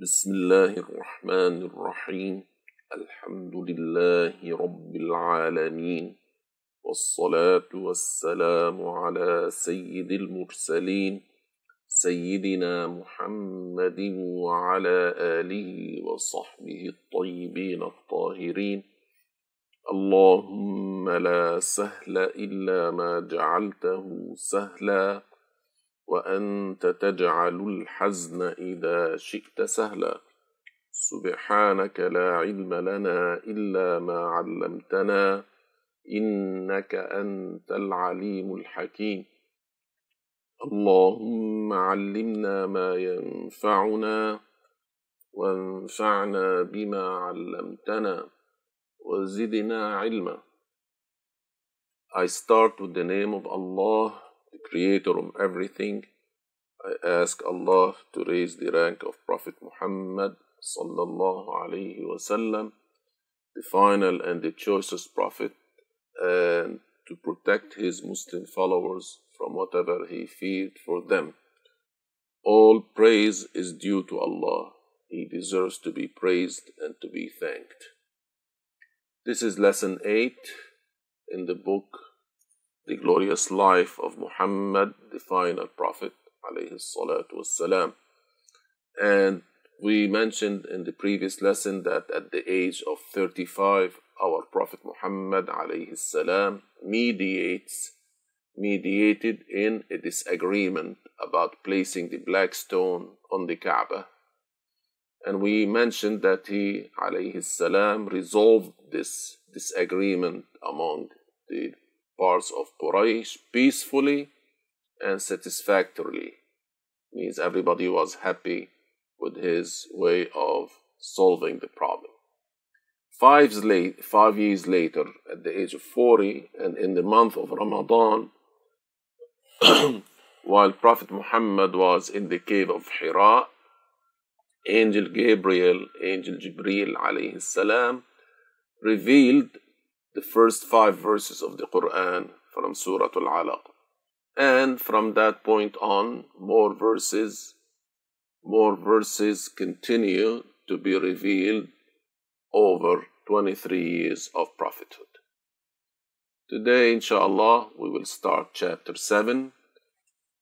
بسم الله الرحمن الرحيم الحمد لله رب العالمين والصلاة والسلام على سيد المرسلين سيدنا محمد وعلى آله وصحبه الطيبين الطاهرين اللهم لا سهل إلا ما جعلته سهلا وأنت تجعل الحزن إذا شئت سهلا. سبحانك لا علم لنا إلا ما علمتنا إنك أنت العليم الحكيم. اللهم علمنا ما ينفعنا وانفعنا بما علمتنا وزدنا علما. I start with the name of Allah the creator of everything. I ask Allah to raise the rank of Prophet Muhammad sallallahu alaihi wasallam, the final and the choicest prophet, and to protect his Muslim followers from whatever he feared for them. All praise is due to Allah. He deserves to be praised and to be thanked. This is lesson 8 in the book the glorious life of Muhammad, the final prophet, salatu. And we mentioned in the previous lesson that at the age of 35, our Prophet Muhammad, salam, mediates, mediated in a disagreement about placing the black stone on the Kaaba. And we mentioned that he, salam, resolved this disagreement among the parts of Quraysh peacefully and satisfactorily. Means everybody was happy with his way of solving the problem. Five, late, five years later, at the age of 40, and in the month of Ramadan, while Prophet Muhammad was in the cave of Hira, Angel Gabriel, Angel Jibril alayhi salam, revealed the first five verses of the Quran from Surah Al Alaq. And from that point on, more verses, more verses continue to be revealed over 23 years of prophethood. Today, inshallah, we will start chapter 7.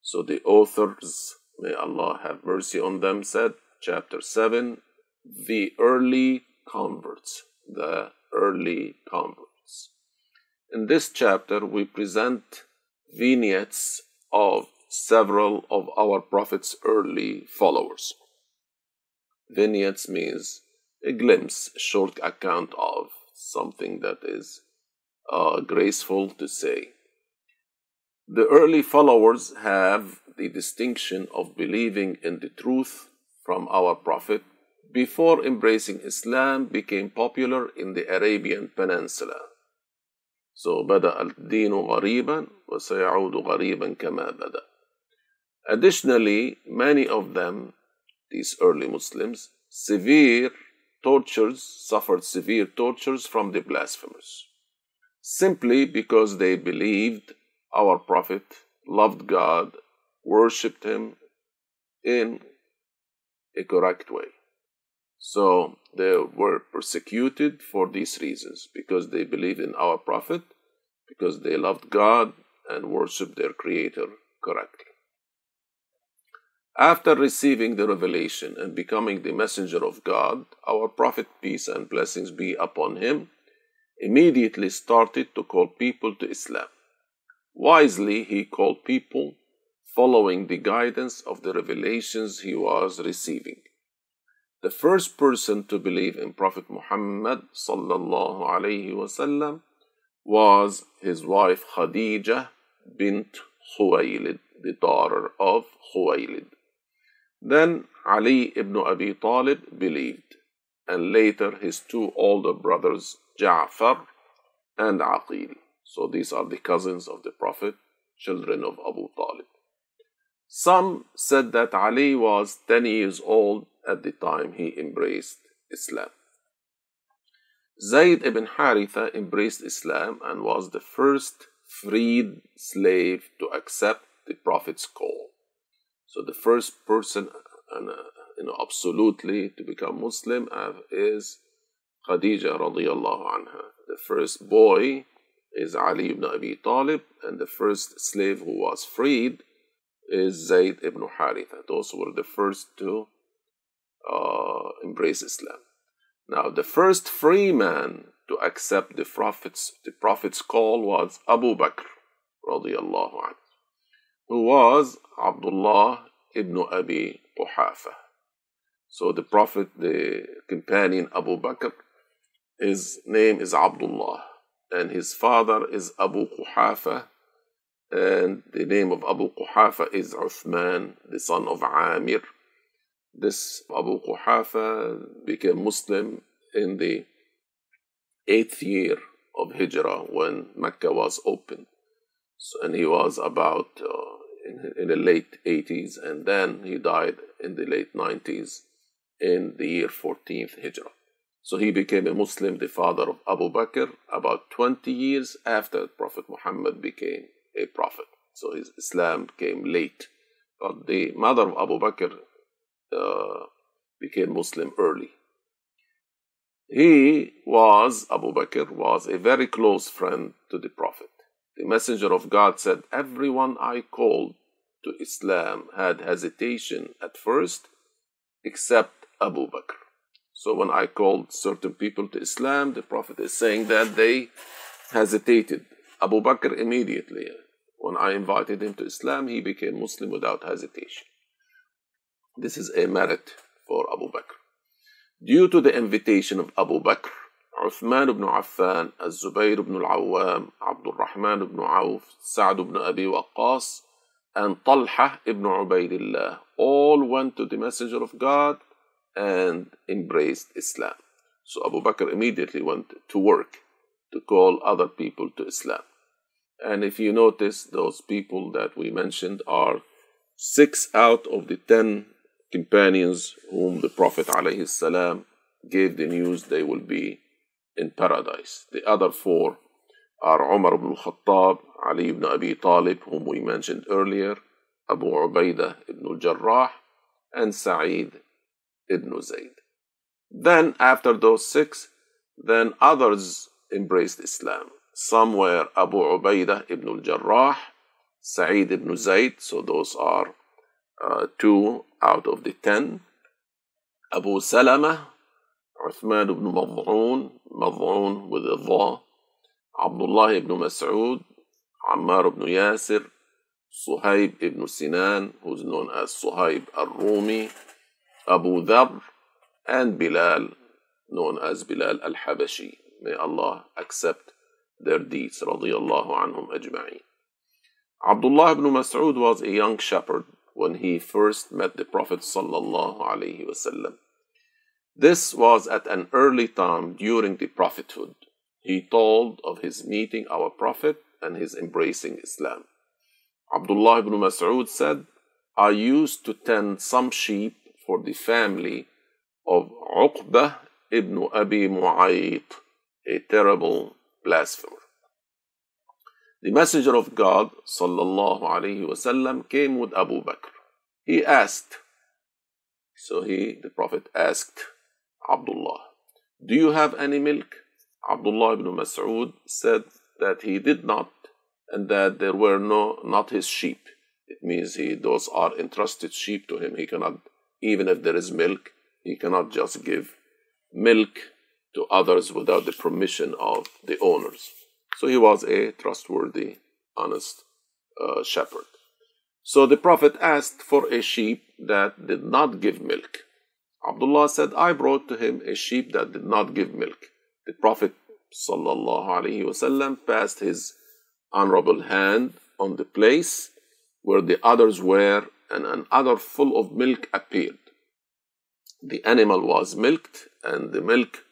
So the authors, may Allah have mercy on them, said, chapter 7, the early converts, the early converts. In this chapter, we present vignettes of several of our Prophet's early followers. Vignettes means a glimpse, a short account of something that is uh, graceful to say. The early followers have the distinction of believing in the truth from our Prophet before embracing Islam became popular in the Arabian Peninsula. So بدأ الدين غريبا وسيعود غريبا كما بدأ. Additionally, many of them, these early Muslims, severe tortures, suffered severe tortures from the blasphemers, simply because they believed our Prophet, loved God, worshipped Him in a correct way. So they were persecuted for these reasons because they believed in our Prophet, because they loved God and worshiped their Creator correctly. After receiving the revelation and becoming the messenger of God, our Prophet, peace and blessings be upon him, immediately started to call people to Islam. Wisely, he called people following the guidance of the revelations he was receiving. The first person to believe in Prophet Muhammad sallallahu alaihi wasallam was his wife Khadija bint Khuwaylid, the daughter of Khuwaylid. Then Ali ibn Abi Talib believed, and later his two older brothers Ja'far and Aqil. So these are the cousins of the Prophet, children of Abu Talib. Some said that Ali was 10 years old at the time he embraced Islam. Zayd ibn Haritha embraced Islam and was the first freed slave to accept the Prophet's call. So the first person, an, you know, absolutely to become Muslim uh, is Khadija radiallahu anha. The first boy is Ali ibn Abi Talib, and the first slave who was freed is Zayd ibn Haritha. Those were the first to uh, embrace Islam. Now, the first free man to accept the prophet's the prophet's call was Abu Bakr, radiallahu anhu, who was Abdullah ibn Abi Quhafa. So the prophet, the companion Abu Bakr, his name is Abdullah, and his father is Abu Quhafa, and the name of Abu Quhafa is Uthman, the son of Amir. This Abu Quhafa became Muslim in the eighth year of Hijrah when Mecca was open. So, and he was about uh, in, in the late 80s, and then he died in the late 90s in the year 14th Hijrah. So he became a Muslim, the father of Abu Bakr, about 20 years after Prophet Muhammad became a prophet. So his Islam came late. But the mother of Abu Bakr uh, became Muslim early. He was, Abu Bakr, was a very close friend to the Prophet. The Messenger of God said, Everyone I called to Islam had hesitation at first, except Abu Bakr. So when I called certain people to Islam, the Prophet is saying that they hesitated. Abu Bakr immediately, when I invited him to Islam, he became Muslim without hesitation. This is a merit for Abu Bakr. Due to the invitation of Abu Bakr, Uthman ibn Affan, Az-Zubayr ibn al-Awwam, Abdul Rahman ibn Auf, Sa'd ibn Abi Waqqas, and Talha ibn Ubaidillah all went to the Messenger of God and embraced Islam. So Abu Bakr immediately went to work to call other people to Islam. And if you notice, those people that we mentioned are six out of the ten companions whom the Prophet ﷺ gave the news they will be in paradise. The other four are Umar ibn al-Khattab, Ali ibn Abi Talib, whom we mentioned earlier, Abu Ubaidah ibn al-Jarrah, and Sa'id ibn Zayd. Then, after those six, then others embraced Islam. Some were Abu Ubaidah ibn al-Jarrah, Sa'id ibn Zayd, so those are uh, two out of the ten. Abu Salama, Uthman ibn Mad'un, Mad'un with a dha, Abdullah ibn Mas'ud, Ammar ibn Yasir, Suhaib ibn Sinan, who's known as Suhaib al-Rumi, Abu Dhar, and Bilal, known as Bilal al-Habashi. May Allah accept their deeds, radiyallahu anhum ajma'in. Abdullah ibn Mas'ud was a young shepherd when he first met the Prophet wasallam. This was at an early time during the prophethood. He told of his meeting our Prophet and his embracing Islam. Abdullah ibn Mas'ud said, I used to tend some sheep for the family of Uqbah ibn Abi Mu'ayt, a terrible blasphemer. The Messenger of God sallallahu alaihi wasallam came with Abu Bakr. He asked, so he, the Prophet asked Abdullah, Do you have any milk? Abdullah ibn Mas'ud said that he did not and that there were no not his sheep. It means he those are entrusted sheep to him. He cannot even if there is milk, he cannot just give milk to others without the permission of the owners. So he was a trustworthy, honest uh, shepherd. So the Prophet asked for a sheep that did not give milk. Abdullah said, I brought to him a sheep that did not give milk. The Prophet وسلم, passed his honorable hand on the place where the others were, and an udder full of milk appeared. The animal was milked, and the milk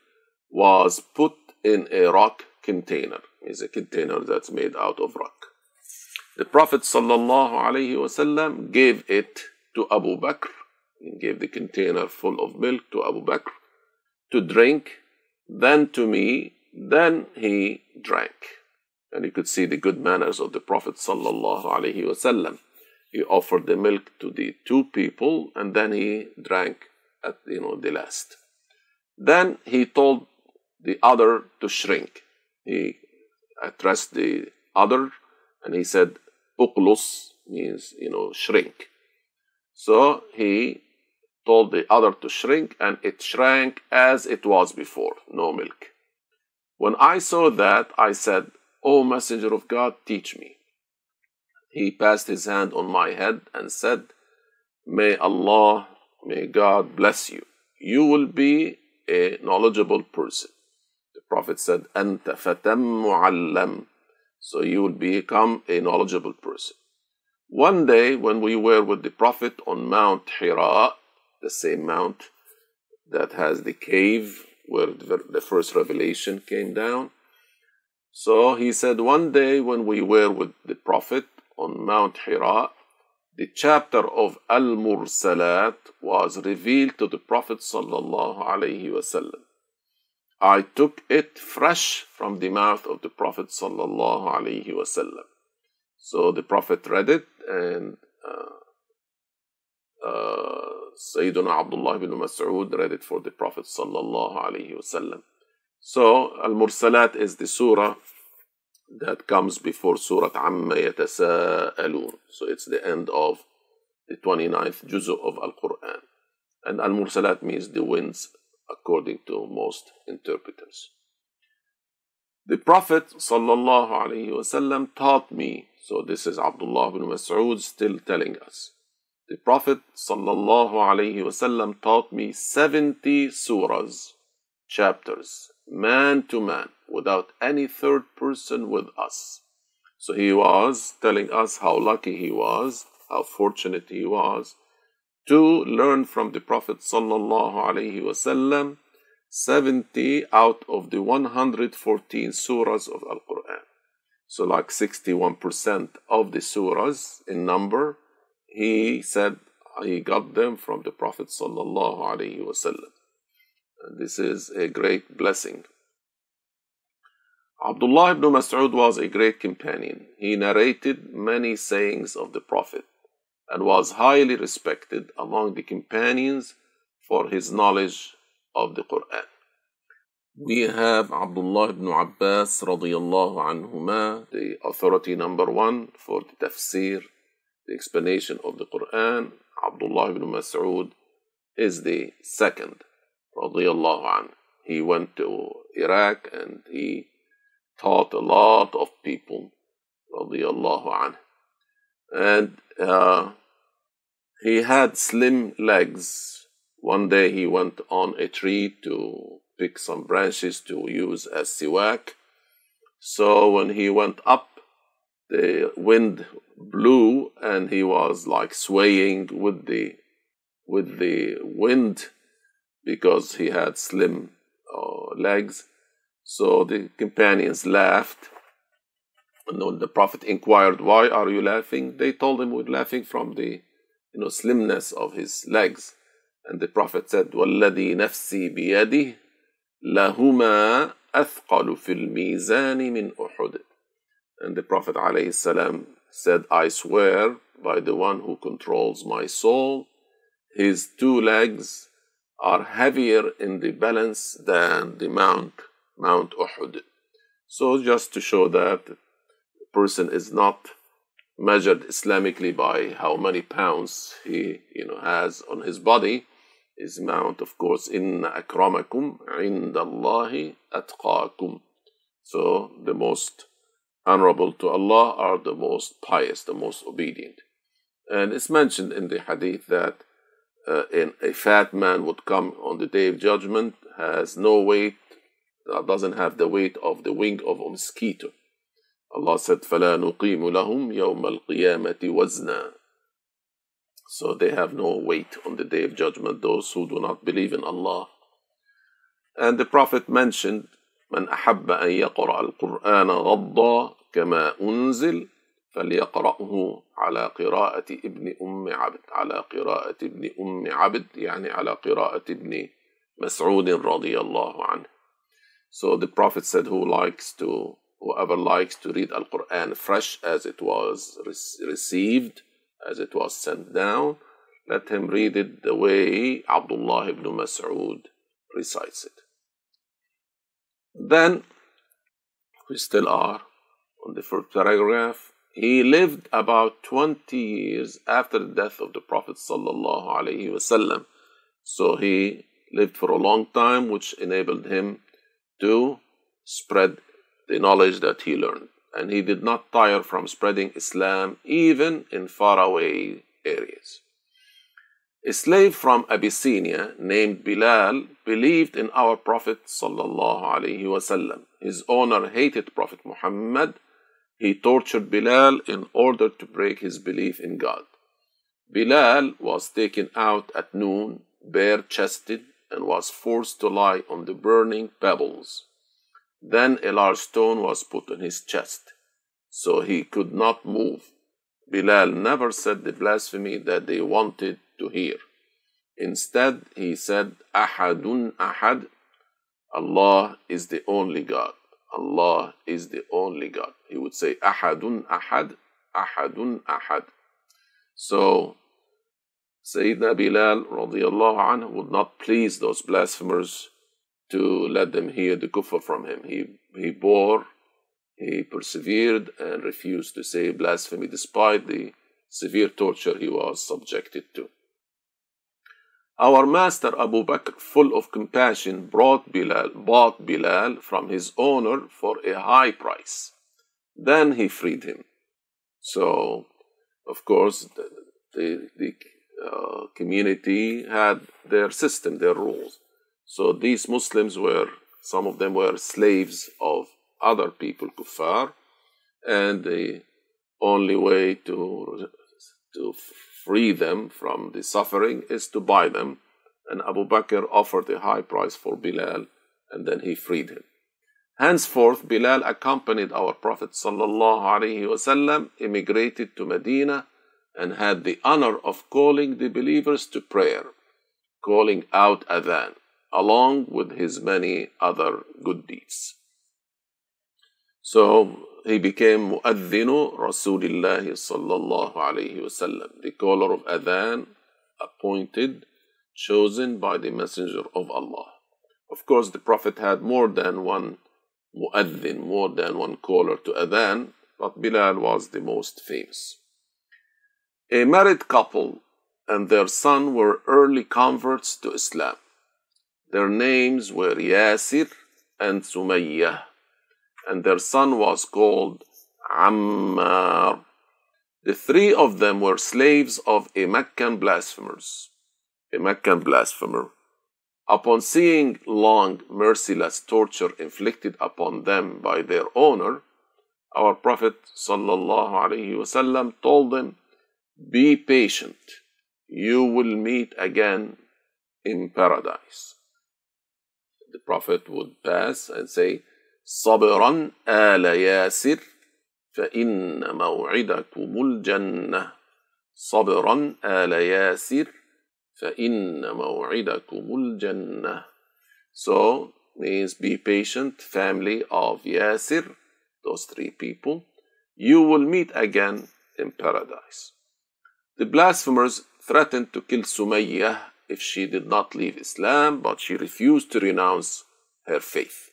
was put in a rock container is a container that's made out of rock. The Prophet ﷺ gave it to Abu Bakr. He gave the container full of milk to Abu Bakr to drink, then to me, then he drank. And you could see the good manners of the Prophet ﷺ. He offered the milk to the two people and then he drank at you know the last. Then he told the other to shrink. He addressed the other and he said, Uqlus means, you know, shrink. So he told the other to shrink and it shrank as it was before, no milk. When I saw that, I said, O Messenger of God, teach me. He passed his hand on my head and said, May Allah, may God bless you. You will be a knowledgeable person. Prophet said, Anta fatam mu'allam. So you will become a knowledgeable person. One day, when we were with the Prophet on Mount Hira, the same mount that has the cave where the first revelation came down. So he said, one day when we were with the Prophet on Mount Hira, the chapter of Al Mursalat was revealed to the Prophet sallallahu alaihi wasallam. I took it fresh from the mouth of the Prophet sallallahu alaihi wasallam. So the Prophet read it, and uh, uh, Sayyidina Abdullah ibn Mas'ud read it for the Prophet sallallahu alaihi wasallam. So Al Mursalat is the surah that comes before Surah Amma Yatasa'alun. So it's the end of the 29th juzu of Al Quran. And Al Mursalat means the winds, according to most interpreters. The Prophet wasallam taught me. So this is Abdullah bin Mas'ud still telling us. The Prophet wasallam taught me 70 surahs, chapters, man to man, without any third person with us. So he was telling us how lucky he was, how fortunate he was to learn from the Prophet wasallam 70 out of the 114 surahs of Al Quran. So, like 61% of the surahs in number, he said he got them from the Prophet alaihi wasallam. This is a great blessing. Abdullah ibn Mas'ud was a great companion. He narrated many sayings of the Prophet and was highly respected among the companions for his knowledge of the Quran. We have Abdullah ibn Abbas radiyallahu anhuma, the authority number one for the tafsir, the explanation of the Quran. Abdullah ibn Mas'ud is the second radiyallahu anh. He went to Iraq and he taught a lot of people radiyallahu anh. And uh, he had slim legs. One day he went on a tree to pick some branches to use as siwak. So when he went up, the wind blew and he was like swaying with the with the wind because he had slim uh, legs. So the companions laughed And when the Prophet inquired, Why are you laughing? They told him, We're laughing from the you know, slimness of his legs. And the Prophet said, وَالَّذِي نَفْسِي بِيَدِهِ لَهُمَا أَثْقَلُ فِي الْمِيزَانِ مِنْ أُحُدٍ And the Prophet ﷺ said, I swear by the one who controls my soul, his two legs are heavier in the balance than the Mount, Mount Uhud. So just to show that the person is not measured Islamically by how many pounds he you know has on his body. His mount, of course, in akramakum indallahi atqakum. So the most honorable to Allah are the most pious, the most obedient. And it's mentioned in the hadith that uh, in a fat man would come on the day of judgment, has no weight, doesn't have the weight of the wing of a mosquito. Allah said, فَلَا نُقِيمُ لَهُمْ يَوْمَ الْقِيَامَةِ وَزْنًا. So they have no weight on the day of judgment, those who do not believe in Allah. And the Prophet mentioned, من أحب أن يقرأ القرآن غضا كما أنزل فليقرأه على قراءة ابن أم عبد. على قراءة ابن أم عبد يعني على قراءة ابن مسعود رضي الله عنه. So the Prophet said, who likes to whoever likes to read Al Quran fresh as it was received, as it was sent down, let him read it the way Abdullah ibn Mas'ud recites it. Then, we still are on the first paragraph. He lived about 20 years after the death of the Prophet. So he lived for a long time, which enabled him to spread the knowledge that he learned. And he did not tire from spreading Islam even in faraway areas. A slave from Abyssinia named Bilal believed in our Prophet wasallam. His owner hated Prophet Muhammad. He tortured Bilal in order to break his belief in God. Bilal was taken out at noon, bare chested, and was forced to lie on the burning pebbles. Then a large stone was put on his chest, so he could not move. Bilal never said the blasphemy that they wanted to hear. Instead, he said, Ahadun Ahad, Allah is the only God. Allah is the only God. He would say, Ahadun Ahad, Ahadun Ahad. So, Sayyidina Bilal radiallahu would not please those blasphemers to let them hear the kufr from him. He, he bore, he persevered and refused to say blasphemy despite the severe torture he was subjected to. Our master Abu Bakr, full of compassion, brought Bilal, bought Bilal from his owner for a high price. Then he freed him. So, of course, the, the, the uh, community had their system, their rules. So these Muslims were, some of them were slaves of other people, kuffar, and the only way to, to free them from the suffering is to buy them. And Abu Bakr offered a high price for Bilal, and then he freed him. Henceforth, Bilal accompanied our Prophet wasallam, immigrated to Medina, and had the honor of calling the believers to prayer, calling out adhan, along with his many other good deeds. So he became Mu'adhinu Rasulullah sallallahu alayhi wasallam, the caller of Adhan, appointed, chosen by the Messenger of Allah. Of course, the Prophet had more than one Mu'adhin, more than one caller to Adhan, but Bilal was the most famous. A married couple and their son were early converts to Islam. Their names were Yasir and Sumayyah, and their son was called Ammar. The three of them were slaves of a Meccan blasphemers, a Meccan blasphemer. Upon seeing long, merciless torture inflicted upon them by their owner, our Prophet ﷺ told them, Be patient, you will meet again in paradise The Prophet would pass and say, صبرا آل ياسر فإن موعدكم الجنة صبرا آل ياسر فإن موعدكم الجنة So means be patient, family of Yasir, those three people. You will meet again in paradise. The blasphemers threatened to kill Sumayyah if she did not leave Islam, but she refused to renounce her faith.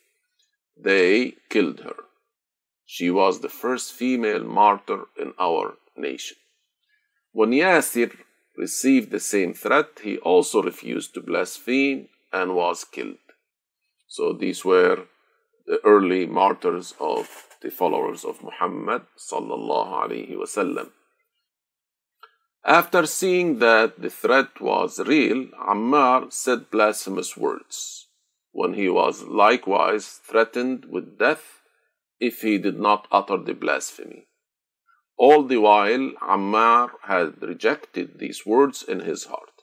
They killed her. She was the first female martyr in our nation. When Yasir received the same threat, he also refused to blaspheme and was killed. So these were the early martyrs of the followers of Muhammad sallallahu alaihi wasallam. After seeing that the threat was real, Ammar said blasphemous words when he was likewise threatened with death if he did not utter the blasphemy. All the while, Ammar had rejected these words in his heart.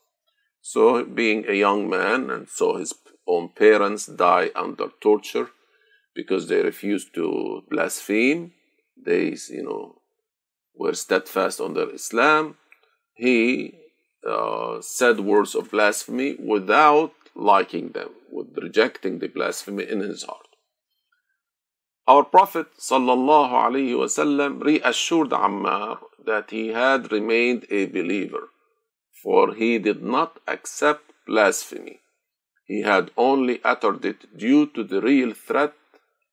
So, being a young man, and saw his own parents die under torture because they refused to blaspheme, they, you know, were steadfast on their Islam He uh, said words of blasphemy without liking them, with rejecting the blasphemy in his heart. Our Prophet وسلم, reassured Ammar that he had remained a believer for he did not accept blasphemy. He had only uttered it due to the real threat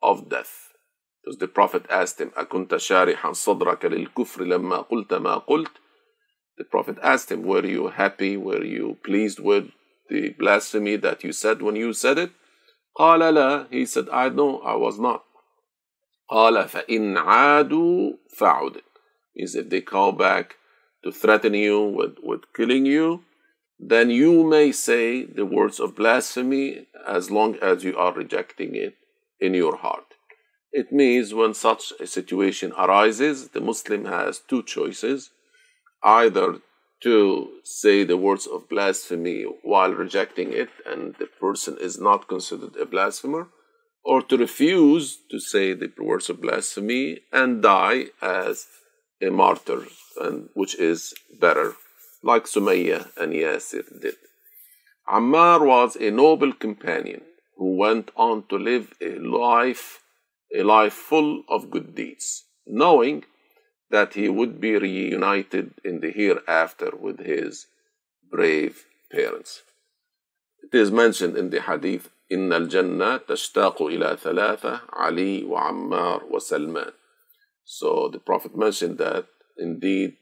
of death. Because the Prophet asked him, أكنت شارحا صدرك للكفر لما قلت ما قلت? The Prophet asked him, Were you happy? Were you pleased with the blasphemy that you said when you said it? قال لا. He said, I know, I was not. قال فإن عادوا فعد. Means if they come back to threaten you with, with killing you, then you may say the words of blasphemy as long as you are rejecting it in your heart. It means when such a situation arises, the Muslim has two choices either to say the words of blasphemy while rejecting it, and the person is not considered a blasphemer, or to refuse to say the words of blasphemy and die as a martyr, and which is better, like Sumayya and Yasir did. Ammar was a noble companion who went on to live a life, a life full of good deeds, knowing that he would be reunited in the hereafter with his brave parents. It is mentioned in the hadith, إن الجنة تشتاق إلى ثلاثة علي وعمار وسلمان. So the Prophet mentioned that indeed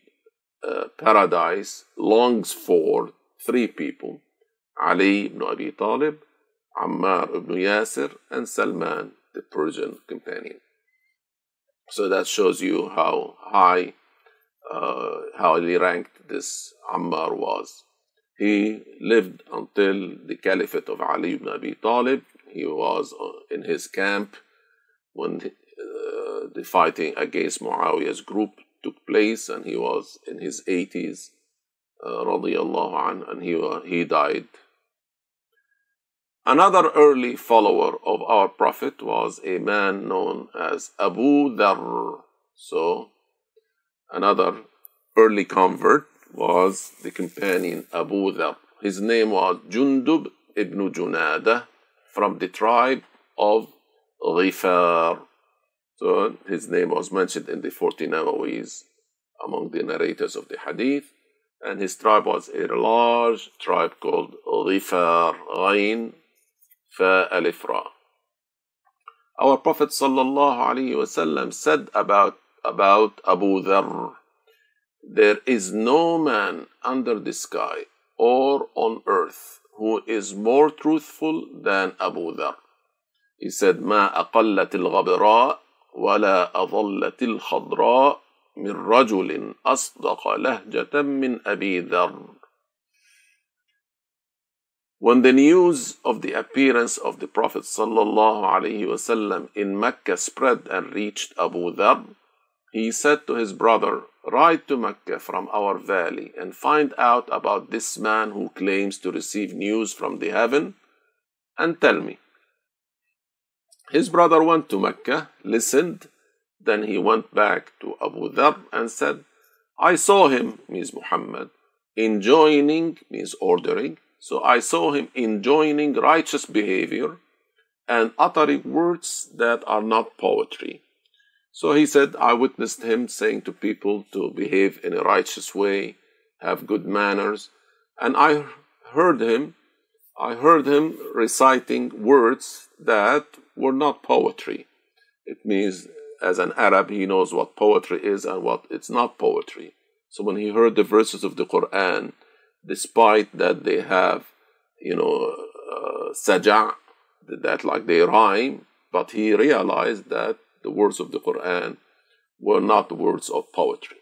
uh, paradise longs for three people Ali ibn Abi Talib, Ammar ibn Yasir, and Salman, the Persian companion. So that shows you how high, uh, how highly ranked this Ammar was. He lived until the caliphate of Ali ibn Abi Talib. He was uh, in his camp when the, uh, the fighting against Muawiyah's group took place, and he was in his 80s, uh, radiallahu an, and he, uh, he died Another early follower of our Prophet was a man known as Abu Dharr. So, another early convert was the companion Abu Dharr. His name was Jundub ibn Junada from the tribe of Ghifar. So, his name was mentioned in the 40 Nawawis among the narrators of the Hadith. And his tribe was a large tribe called Ghifar, Ghain, فألف را Our Prophet sallallahu alaihi wasallam said about, about Abu Dharr, There is no man under the sky or on earth who is more truthful than Abu Dharr. He said, ما أقلت الغبراء ولا أظلت الخضراء من رجل أصدق لهجة من أبي ذر When the news of the appearance of the Prophet in Mecca spread and reached Abu Dhar, he said to his brother, Ride to Mecca from our valley and find out about this man who claims to receive news from the heaven and tell me. His brother went to Mecca, listened, then he went back to Abu Dhar and said, I saw him, means Muhammad, enjoining, means ordering, so I saw him enjoining righteous behavior and uttering words that are not poetry. So he said, I witnessed him saying to people to behave in a righteous way, have good manners, and I heard him, I heard him reciting words that were not poetry. It means, as an Arab, he knows what poetry is and what it's not poetry. So when he heard the verses of the Quran, despite that they have, you know, uh, that like they rhyme, but he realized that the words of the Quran were not words of poetry.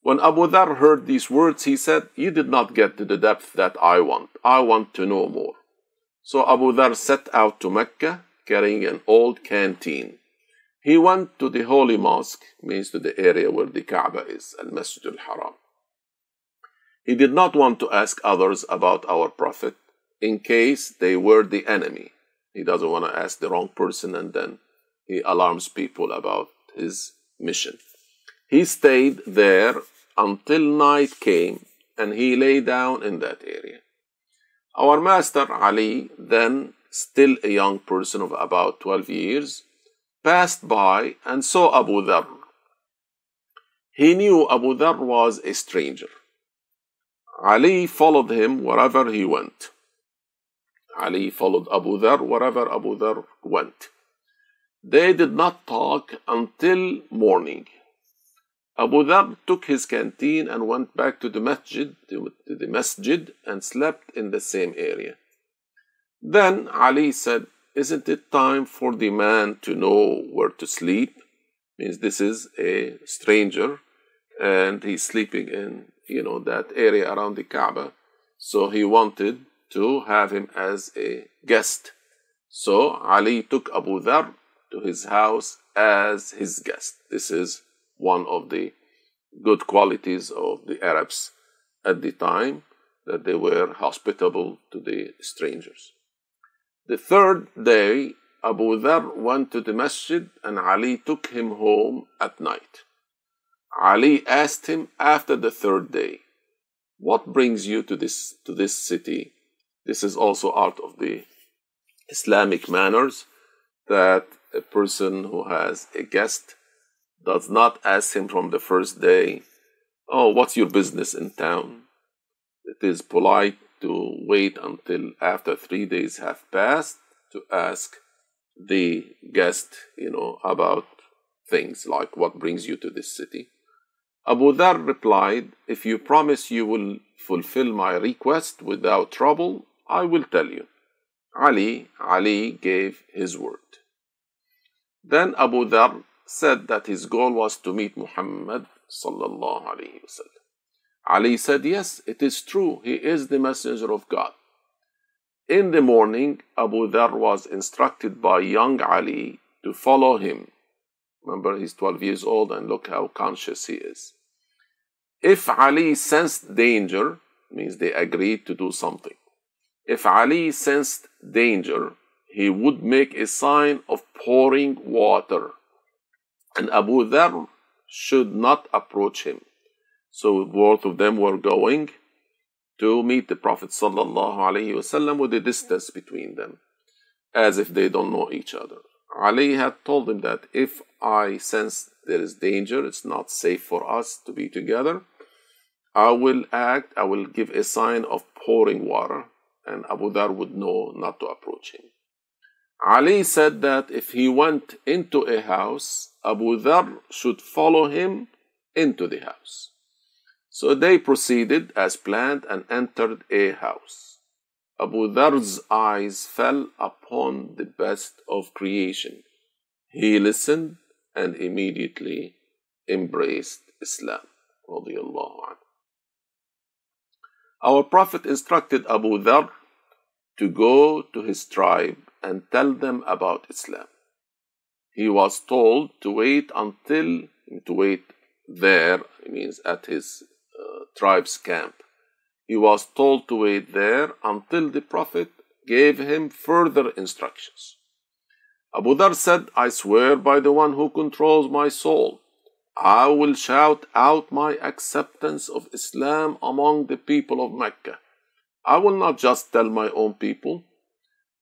When Abu Dhar heard these words, he said, You did not get to the depth that I want. I want to know more. So Abu Dhar set out to Mecca carrying an old canteen. He went to the holy mosque, means to the area where the Kaaba is, Al Masjid al Haram. He did not want to ask others about our Prophet in case they were the enemy. He doesn't want to ask the wrong person and then he alarms people about his mission. He stayed there until night came and he lay down in that area. Our master Ali, then still a young person of about 12 years, passed by and saw Abu Dhar. He knew Abu Dhar was a stranger Ali followed him wherever he went. Ali followed Abu Dhar wherever Abu Dhar went. They did not talk until morning. Abu Dhar took his canteen and went back to the masjid, to the masjid and slept in the same area. Then Ali said, Isn't it time for the man to know where to sleep? Means this is a stranger and he's sleeping in, you know, that area around the Kaaba. So he wanted to have him as a guest. So Ali took Abu Dhar to his house as his guest. This is one of the good qualities of the Arabs at the time, that they were hospitable to the strangers. The third day, Abu Dhar went to the masjid and Ali took him home at night. Ali asked him after the third day, What brings you to this, to this city? This is also out of the Islamic manners that a person who has a guest does not ask him from the first day, Oh, what's your business in town? It is polite to wait until after three days have passed to ask the guest, you know, about things like what brings you to this city. Abu Dhar replied, If you promise you will fulfill my request without trouble, I will tell you. Ali, Ali gave his word. Then Abu Dhar said that his goal was to meet Muhammad sallallahu alaihi wasallam. Ali said, Yes, it is true. He is the messenger of God. In the morning, Abu Dhar was instructed by young Ali to follow him. Remember, he's 12 years old and look how conscious he is. If Ali sensed danger, means they agreed to do something. If Ali sensed danger, he would make a sign of pouring water. And Abu Dhar should not approach him. So both of them were going to meet the Prophet ﷺ with a distance between them, as if they don't know each other. Ali had told him that if I sense there is danger, it's not safe for us to be together, I will act, I will give a sign of pouring water, and Abu Dhar would know not to approach him. Ali said that if he went into a house, Abu Dhar should follow him into the house. So they proceeded as planned and entered a house. Abu Dhar's eyes fell upon the best of creation. He listened and immediately embraced Islam. Our Prophet instructed Abu Dhar to go to his tribe and tell them about Islam. He was told to wait until, to wait there, means at his tribe's camp. He was told to wait there until the Prophet gave him further instructions. Abu Dhar said, I swear by the one who controls my soul, I will shout out my acceptance of Islam among the people of Mecca. I will not just tell my own people,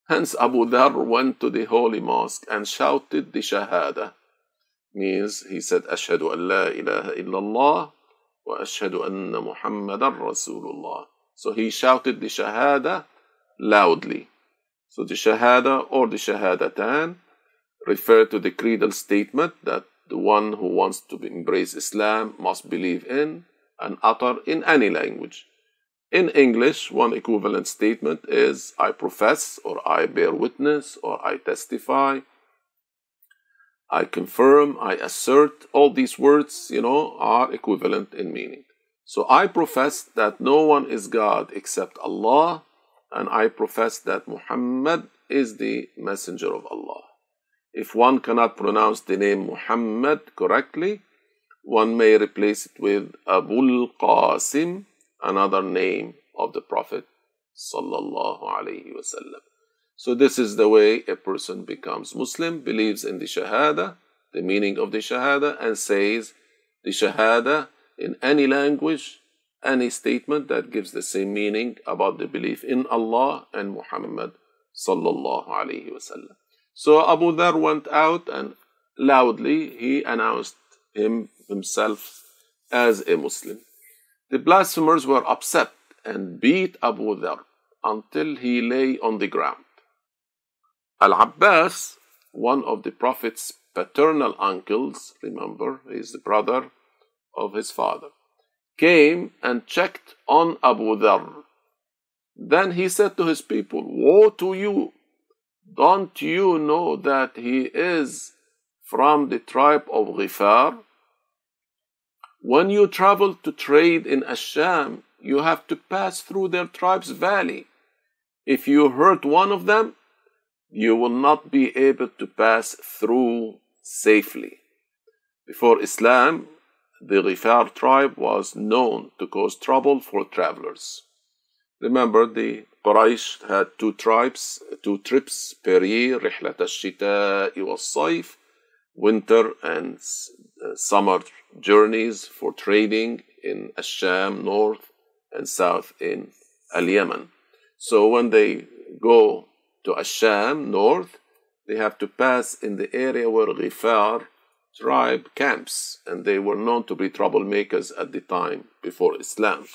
Hence Abu Dhar went to the holy mosque and shouted the Shahada. Means he said, Ashhadu an la ilaha illallah wa ashhadu anna Muhammadan Rasulullah. So he shouted the Shahada loudly. So the Shahada or the Shahadatan refer to the creedal statement that the one who wants to embrace Islam must believe in and utter in any language. In English, one equivalent statement is I profess, or I bear witness, or I testify. I confirm, I assert. All these words, you know, are equivalent in meaning. So I profess that no one is God except Allah, and I profess that Muhammad is the messenger of Allah. If one cannot pronounce the name Muhammad correctly, one may replace it with Abul Qasim another name of the Prophet sallallahu alaihi wasallam. So this is the way a person becomes Muslim, believes in the Shahada, the meaning of the Shahada, and says the Shahada in any language, any statement that gives the same meaning about the belief in Allah and Muhammad sallallahu alaihi wasallam. So Abu Dhar went out and loudly he announced him himself as a Muslim. The blasphemers were upset and beat Abu Dhar until he lay on the ground. Al Abbas, one of the Prophet's paternal uncles, remember, he's the brother of his father, came and checked on Abu Dhar. Then he said to his people, Woe to you! Don't you know that he is from the tribe of Ghifar? When you travel to trade in Asham, you have to pass through their tribe's valley. If you hurt one of them, you will not be able to pass through safely. Before Islam, the Ghifar tribe was known to cause trouble for travelers. Remember, the Quraysh had two tribes, two trips per year, رحلة الشتاء والصيف, winter and uh, summer journeys for trading in Asham, north and south in Al Yemen. So when they go to Asham, north, they have to pass in the area where Ghifar tribe camps, and they were known to be troublemakers at the time before Islam.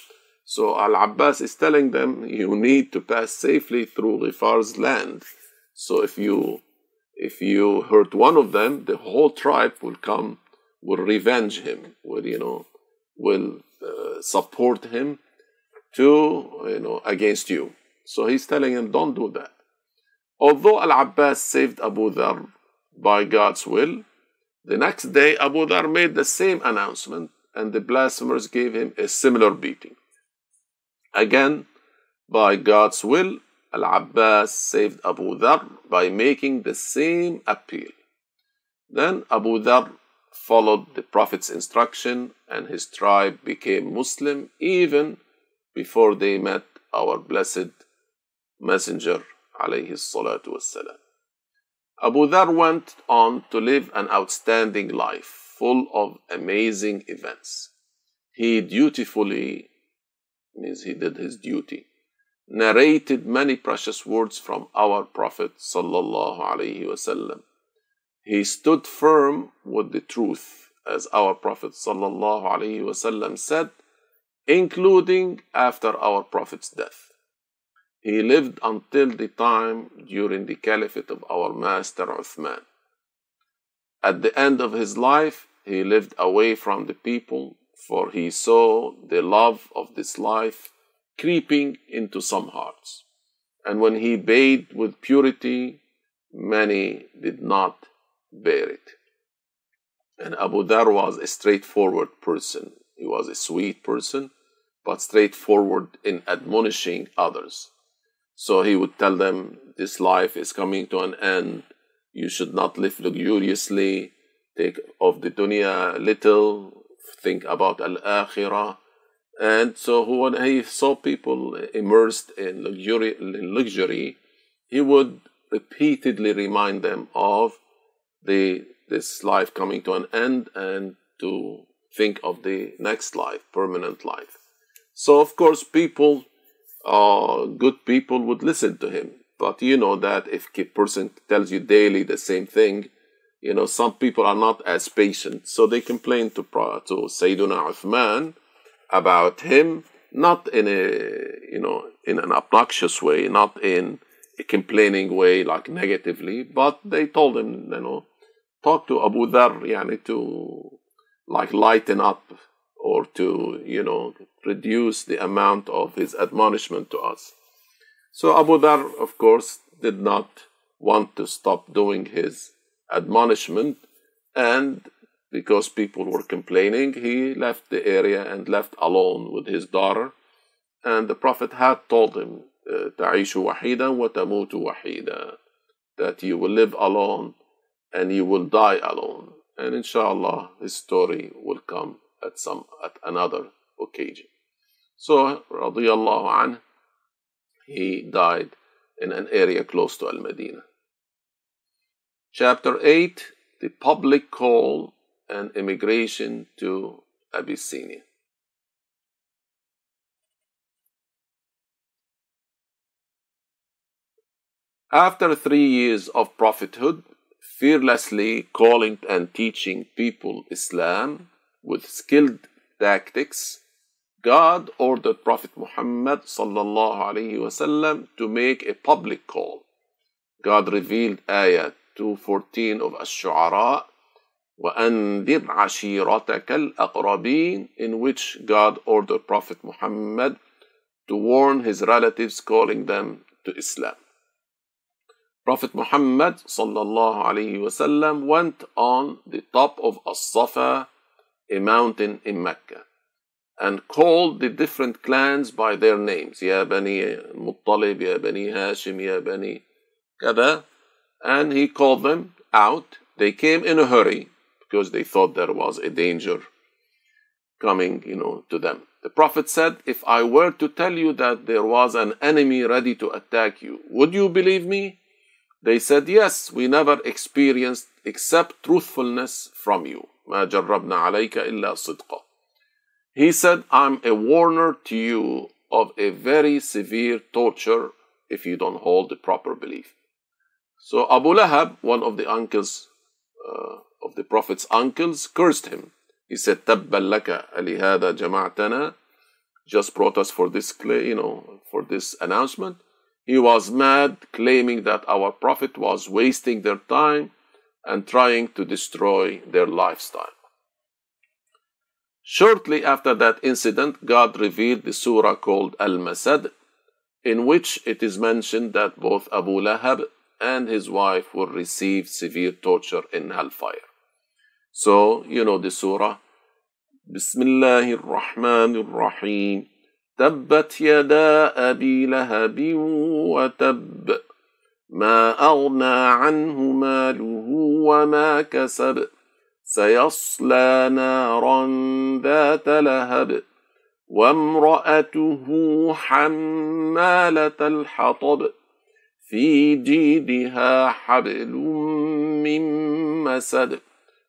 So Al Abbas is telling them, you need to pass safely through Ghifar's land. So if you if you hurt one of them, the whole tribe will come, will revenge him, will you know, will uh, support him to you know against you. So he's telling him, don't do that. Although Al Abbas saved Abu Dhar by God's will, the next day Abu Dhar made the same announcement, and the blasphemers gave him a similar beating. Again, by God's will, Al Abbas saved Abu Dhar by making the same appeal. Then Abu Dhar followed the Prophet's instruction and his tribe became Muslim even before they met our blessed Messenger alayhi salatu wassalam. Abu Dhar went on to live an outstanding life full of amazing events. He dutifully means he did his duty, narrated many precious words from our Prophet sallallahu alaihi wasallam. He stood firm with the truth, as our Prophet sallallahu alaihi wasallam said, including after our Prophet's death. He lived until the time during the caliphate of our master Uthman. At the end of his life, he lived away from the people for he saw the love of this life creeping into some hearts. And when he bathed with purity, many did not bear it. And Abu Dhar was a straightforward person. He was a sweet person, but straightforward in admonishing others. So he would tell them, This life is coming to an end. You should not live luxuriously. Take of the dunya little, think about Al Akhirah. And so when he saw people immersed in luxury, in luxury, he would repeatedly remind them of the this life coming to an end and to think of the next life, permanent life. So of course, people, uh, good people, would listen to him. But you know that if a person tells you daily the same thing, you know, some people are not as patient. So they complain to, to Sayyiduna Uthman about him, not in a, you know, in an obnoxious way, not in a complaining way, like negatively, but they told him, you know, talk to Abu Dhar, yani, to like lighten up or to, you know, reduce the amount of his admonishment to us. So Abu Dhar, of course, did not want to stop doing his admonishment, and because people were complaining, he left the area and left alone with his daughter. And the Prophet had told him, تعيش وحيدا وتموت وحيدا that you will live alone and you will die alone. And inshallah, his story will come at some at another occasion. So, radiallahu anh, he died in an area close to Al Medina. Chapter 8 The Public Call and Immigration to Abyssinia. After three years of prophethood, fearlessly calling and teaching people Islam with skilled tactics, God ordered Prophet Muhammad sallallahu alayhi wasallam to make a public call. God revealed ayah 214 of Ash-Shu'ara وَأَنذِرْ عَشِيرَتَكَ الْأَقْرَبِينَ in which God ordered Prophet Muhammad to warn his relatives calling them to Islam. Prophet Muhammad sallallahu alayhi wasallam went on the top of As-Safa, a mountain in Mecca, and called the different clans by their names. Ya Bani Muttalib, Ya Bani Hashim, Ya Bani Kada. And he called them out. They came in a hurry because they thought there was a danger coming, you know, to them. The Prophet said, If I were to tell you that there was an enemy ready to attack you, would you believe me? They said, Yes, we never experienced except truthfulness from you. ما جربنا عليك إلا صدقا. He said, I'm a warner to you of a very severe torture if you don't hold the proper belief. So Abu Lahab, one of the uncles uh, of the Prophet's uncles, cursed him. He said, تبا لك لهذا جمعتنا just brought us for this, you know, for this announcement. He was mad, claiming that our Prophet was wasting their time and trying to destroy their lifestyle. Shortly after that incident, God revealed the surah called Al Masad, in which it is mentioned that both Abu Lahab and his wife will receive severe torture in hellfire. So, you know the surah. بسم الله الرحمن الرحيم تبت يدا أبي لهب وتب ما أغنى عنه ماله وما كسب سيصلى نارا ذات لهب وامرأته حمالة الحطب في جيدها حبل من مسد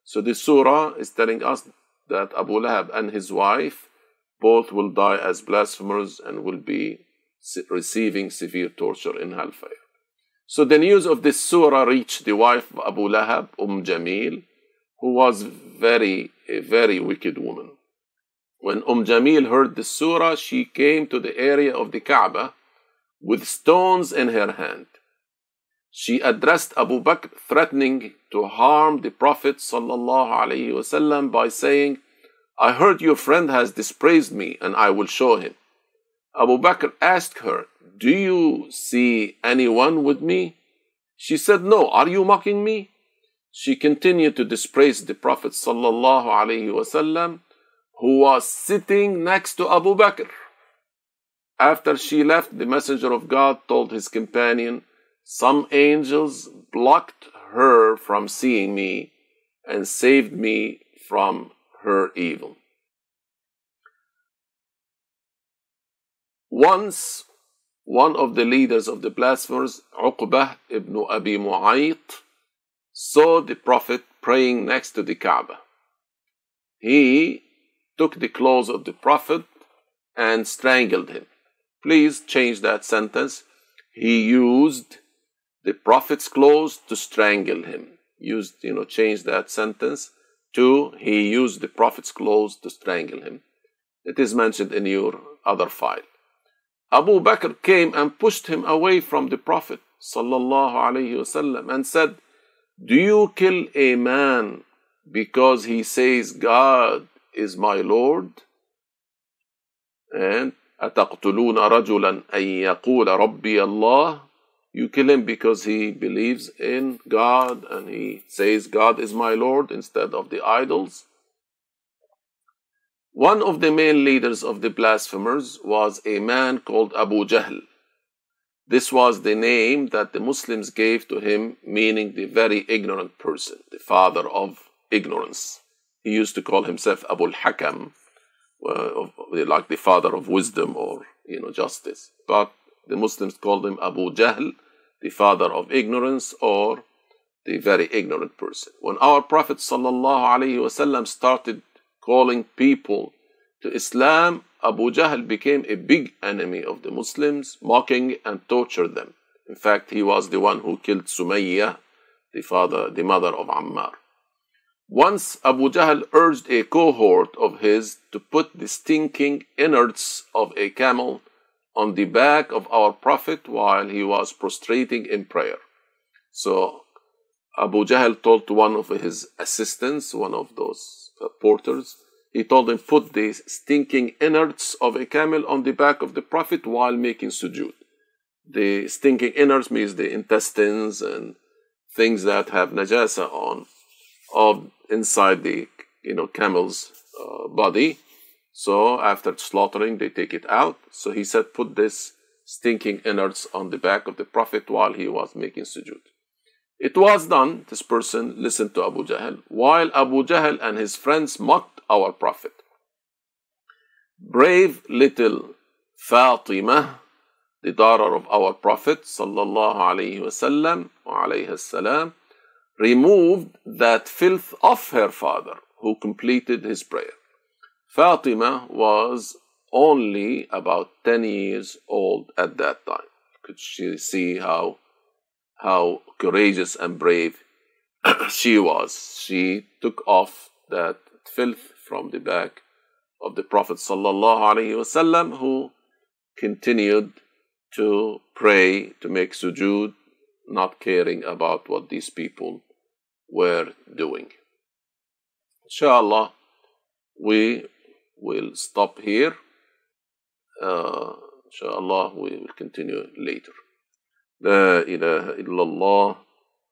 So the surah is telling us that Abu Lahab and his wife both will die as blasphemers and will be receiving severe torture in hellfire. So the news of this surah reached the wife of Abu Lahab, Umm Jamil, who was very, a very wicked woman. When Umm Jamil heard the surah, she came to the area of the Kaaba with stones in her hand. She addressed Abu Bakr, threatening to harm the Prophet ﷺ by saying, I heard your friend has dispraised me and I will show him. Abu Bakr asked her, Do you see anyone with me? She said, No, are you mocking me? She continued to dispraise the Prophet ﷺ, who was sitting next to Abu Bakr. After she left, the Messenger of God told his companion, Some angels blocked her from seeing me and saved me from her evil. Once, one of the leaders of the blasphemers, Uqbah ibn Abi Mu'ayt, saw the Prophet praying next to the Kaaba. He took the clothes of the Prophet and strangled him. Please change that sentence. He used the Prophet's clothes to strangle him. Used, you know, change that sentence to he used the Prophet's clothes to strangle him. It is mentioned in your other file. Abu Bakr came and pushed him away from the Prophet sallallahu alaihi wasallam and said, "Do you kill a man because he says God is my Lord?" And أتقتلون رجلا أن يقول ربي الله You kill him because he believes in God and he says God is my Lord instead of the idols. One of the main leaders of the blasphemers was a man called Abu Jahl. This was the name that the Muslims gave to him, meaning the very ignorant person, the father of ignorance. He used to call himself Abu al-Hakam, uh, like the father of wisdom or you know justice. But the Muslims called him Abu Jahl, the father of ignorance or the very ignorant person. When our Prophet ﷺ started calling people to Islam, Abu Jahl became a big enemy of the Muslims, mocking and tortured them. In fact, he was the one who killed Sumayyah, the father, the mother of Ammar. Once Abu Jahl urged a cohort of his to put the stinking innards of a camel on the back of our Prophet while he was prostrating in prayer. So Abu Jahl told to one of his assistants, one of those porters, he told them, put the stinking innards of a camel on the back of the Prophet while making sujood. The stinking innards means the intestines and things that have najasa on, of inside the you know camel's uh, body. So after slaughtering, they take it out. So he said, put this stinking innards on the back of the Prophet while he was making sujood. It was done. This person listened to Abu Jahl while Abu Jahl and his friends mocked our Prophet. Brave little Fatima, the daughter of our Prophet sallallahu alaihi wasallam salam, removed that filth off her father, who completed his prayer. Fatima was only about 10 years old at that time. Could she see how how courageous and brave she was? She took off that filth from the back of the Prophet wasallam, who continued to pray, to make sujood, not caring about what these people were doing. Inshallah, we will stop here. Uh, inshallah, we will continue later. لا إله إلا الله.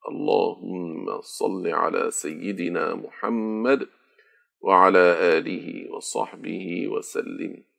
اللهم صل على سيدنا محمد وعلى آله وصحبه وسلم.